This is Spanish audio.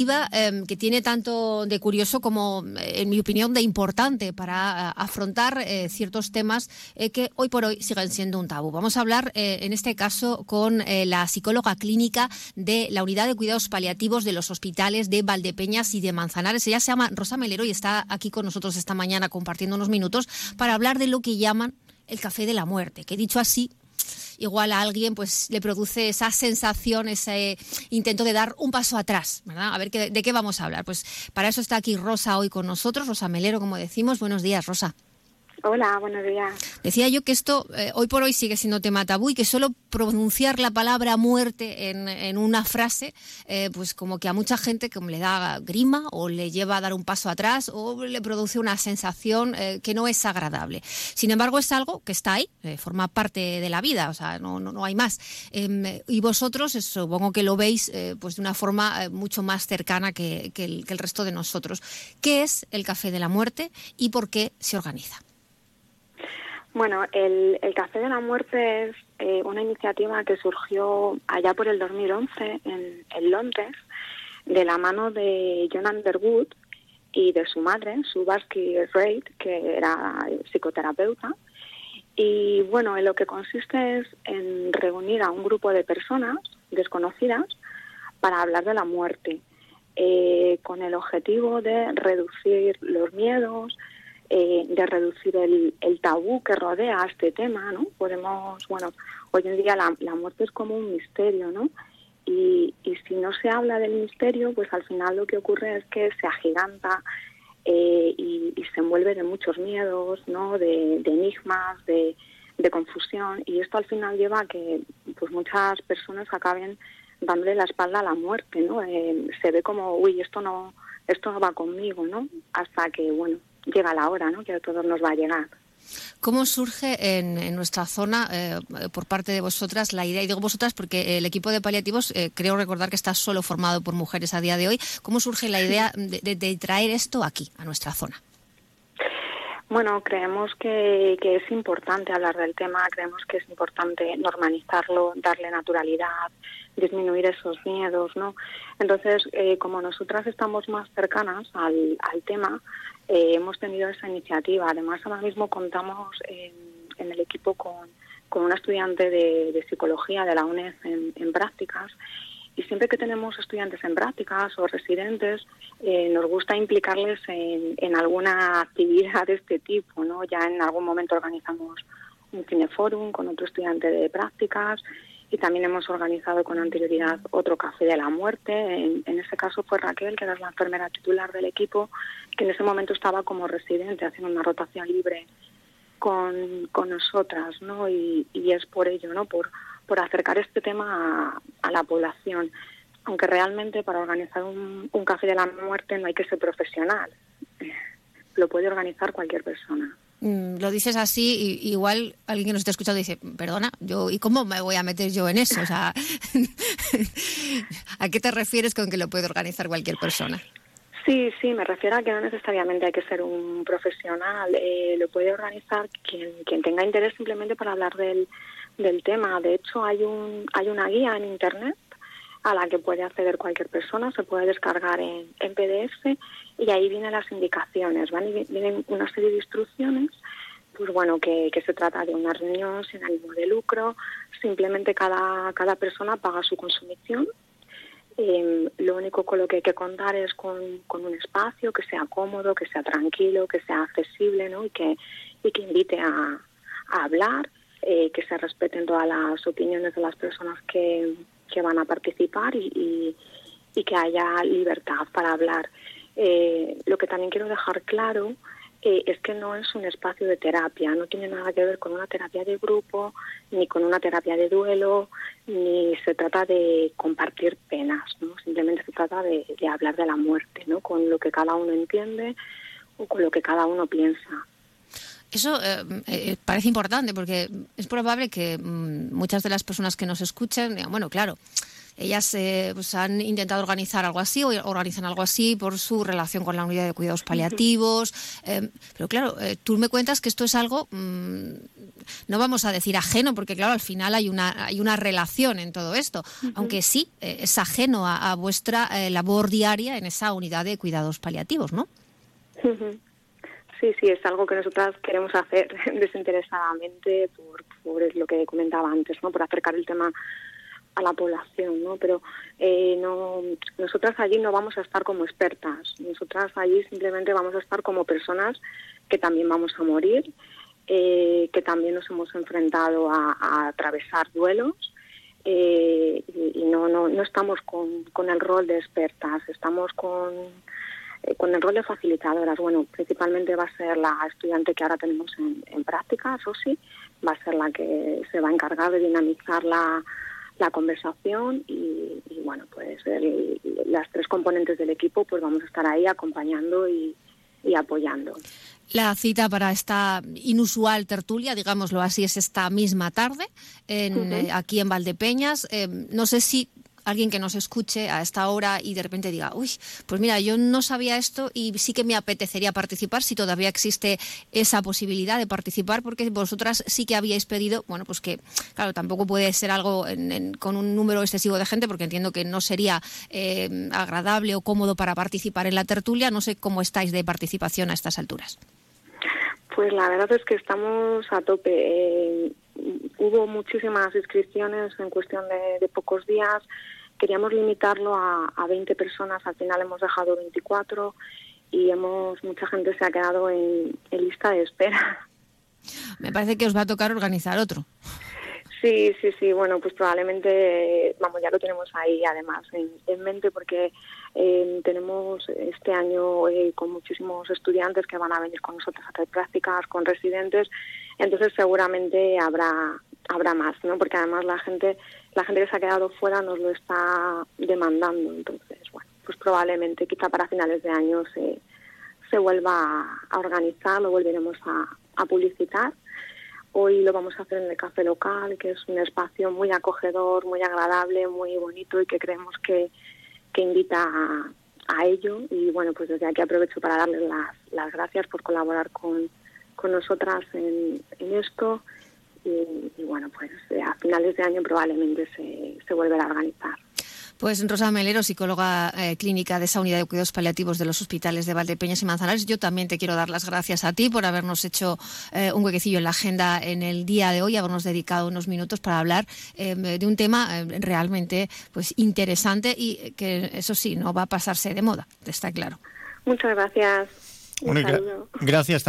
Em, que tiene tanto de curioso como, en mi opinión, de importante para eh, afrontar eh, ciertos temas eh, que hoy por hoy siguen siendo un tabú. Vamos a hablar, en este caso, con la psicóloga clínica de la Unidad de Cuidados Paliativos de los hospitales de Valdepeñas y de Manzanares. Ella se llama Rosa Melero y está aquí con nosotros esta mañana compartiendo unos minutos para hablar de lo que llaman el café de la muerte, que dicho así igual a alguien pues le produce esa sensación, ese intento de dar un paso atrás, ¿verdad? A ver de qué vamos a hablar. Pues para eso está aquí Rosa hoy con nosotros, Rosa Melero, como decimos. Buenos días, Rosa. Hola, buenos días. Decía yo que esto eh, hoy por hoy sigue siendo tema tabú y que solo pronunciar la palabra muerte en, una frase, eh, pues como que a mucha gente como le da grima o le lleva a dar un paso atrás o le produce una sensación eh, que no es agradable. Sin embargo, es algo que está ahí, forma parte de la vida, o sea, no, no, hay más. Em, y vosotros, supongo que lo veis pues de una forma mucho más cercana que el resto de nosotros. ¿Qué es el Café de la Muerte y por qué se organiza? Bueno, el, Café de la Muerte es eh, una iniciativa que surgió allá por el 2011 en, en, Londres, de la mano de John Underwood y de su madre, Subaski Reid, que era psicoterapeuta. Y bueno, en lo que consiste es en reunir a un grupo de personas desconocidas para hablar de la muerte, eh, con el objetivo de reducir los miedos, eh, de reducir el, tabú que rodea a este tema, ¿no? Podemos, bueno, hoy en día la, muerte es como un misterio, ¿no? Y, si no se habla del misterio, pues al final lo que ocurre es que se agiganta eh, y, se envuelve de muchos miedos, ¿no? De, enigmas, de, confusión y esto al final lleva a que pues muchas personas acaben dándole la espalda a la muerte, ¿no? Eh, se ve como, uy, esto no, esto no va conmigo, ¿no? Hasta que, bueno, llega la hora, ¿no? Que a todos nos va a llegar. ¿Cómo surge en, nuestra zona, eh, por parte de vosotras, la idea, y digo vosotras porque el equipo de paliativos, eh, creo recordar que está solo formado por mujeres a día de hoy, ¿cómo surge la idea de, traer esto aquí, a nuestra zona? Bueno, creemos que, que, es importante hablar del tema, creemos que es importante normalizarlo, darle naturalidad, disminuir esos miedos, ¿no? Entonces, eh, como nosotras estamos más cercanas al, al tema, eh, hemos tenido esa iniciativa. Además, ahora mismo contamos en, el equipo con, con una estudiante de, psicología de la UNED en, prácticas y siempre que tenemos estudiantes en prácticas o residentes, eh, nos gusta implicarles en, en, alguna actividad de este tipo, ¿no? Ya en algún momento organizamos un cineforum con otro estudiante de prácticas y también hemos organizado con anterioridad otro café de la muerte. En, ese caso fue Raquel, que era la enfermera titular del equipo, que en ese momento estaba como residente haciendo una rotación libre con, con nosotras, ¿no? Y, es por ello, ¿no? Por, por acercar este tema a, la población. Aunque realmente para organizar un, un café de la muerte no hay que ser profesional. Lo puede organizar cualquier persona. Mm, lo dices así, y, igual alguien que nos está escuchando dice, perdona, yo ¿y cómo me voy a meter yo en eso? O sea, ¿a qué te refieres con que lo puede organizar cualquier persona? Sí, sí, me refiero a que no necesariamente hay que ser un profesional, eh, lo puede organizar quien, quien tenga interés simplemente para hablar del, del tema. De hecho, hay, un, hay una guía en Internet a la que puede acceder cualquier persona, se puede descargar en, en PDF y ahí vienen las indicaciones, ¿van? vienen una serie de instrucciones, pues bueno, que, se trata de una reunión sin ánimo de lucro, simplemente cada, cada persona paga su consumición. Em, lo único con lo que hay que contar es con, un espacio que sea cómodo, que sea tranquilo, que sea accesible ¿no? y, que, y que invite a, hablar, eh, que se respeten todas las opiniones de las personas que, que van a participar y, y que haya libertad para hablar. Eh, lo que también quiero dejar claro eh, es que no es un espacio de terapia, no tiene nada que ver con una terapia de grupo, ni con una terapia de duelo, ni se trata de compartir penas, ¿no? simplemente se trata de, hablar de la muerte, ¿no? con lo que cada uno entiende o con lo que cada uno piensa. Eso eh, parece importante porque es probable que mm, muchas de las personas que nos escuchen digan, bueno, claro, ellas pues, han intentado organizar algo así o organizan algo así por su relación con la unidad de cuidados paliativos. pero claro, tú me cuentas que esto es algo, mm, no vamos a decir ajeno, porque claro, al final hay una, hay una relación en todo esto, aunque sí es ajeno a, vuestra labor diaria en esa unidad de cuidados paliativos, ¿no? Sí, sí, es algo que nosotras queremos hacer desinteresadamente por, lo que comentaba antes, ¿no? Por acercar el tema a la población, ¿no? Pero eh, no, nosotras allí no vamos a estar como expertas, nosotras allí simplemente vamos a estar como personas que también vamos a morir, eh, que también nos hemos enfrentado a, atravesar duelos eh, y, no, no, no estamos con el rol de expertas, estamos con eh, con el rol de facilitadoras, bueno, principalmente va a ser la estudiante que ahora tenemos en, en práctica, Rosy, va a ser la que se va a encargar de dinamizar la, la conversación y, bueno, pues las tres componentes del equipo pues vamos a estar ahí acompañando y, apoyando. La cita para esta inusual tertulia, digámoslo así, es esta misma tarde en, eh, aquí en Valdepeñas. Eh, no sé si alguien que nos escuche a esta hora y de repente diga, uy, pues mira, yo no sabía esto y sí que me apetecería participar, si todavía existe esa posibilidad de participar, porque vosotras sí que habíais pedido, bueno, pues que, claro, tampoco puede ser algo con un número excesivo de gente, porque entiendo que no sería eh, agradable o cómodo para participar en la tertulia. No sé cómo estáis de participación a estas alturas. Pues la verdad es que estamos a tope. Eh, hubo muchísimas inscripciones en cuestión de, pocos días. Queríamos limitarlo a, a 20 personas, al final hemos dejado 24 y hemos mucha gente se ha quedado en, lista de espera. Me parece que os va a tocar organizar otro. Sí, sí, sí. Bueno, pues probablemente, vamos, ya lo tenemos ahí además en, mente porque eh, tenemos este año eh, con muchísimos estudiantes que van a venir con nosotros a hacer prácticas, con residentes entonces seguramente habrá habrá más, ¿no? Porque además la gente la gente que se ha quedado fuera nos lo está demandando, entonces bueno, pues probablemente quizá para finales de año se se vuelva a, organizar, lo volveremos a, a publicitar. Hoy lo vamos a hacer en el café local, que es un espacio muy acogedor, muy agradable, muy bonito y que creemos que, que invita a, a ello. Y bueno, pues desde aquí aprovecho para darles las, las gracias por colaborar con, con nosotras en, esto y, bueno, pues eh, a finales de año probablemente se, se volverá a organizar. Pues Rosa Melero, psicóloga eh, clínica de esa unidad de cuidados paliativos de los hospitales de Valdepeñas y Manzanares, yo también te quiero dar las gracias a ti por habernos hecho eh, un huequecillo en la agenda en el día de hoy, habernos dedicado unos minutos para hablar de un tema realmente pues interesante y que eso sí, no va a pasarse de moda, está claro. Muchas gracias. gracias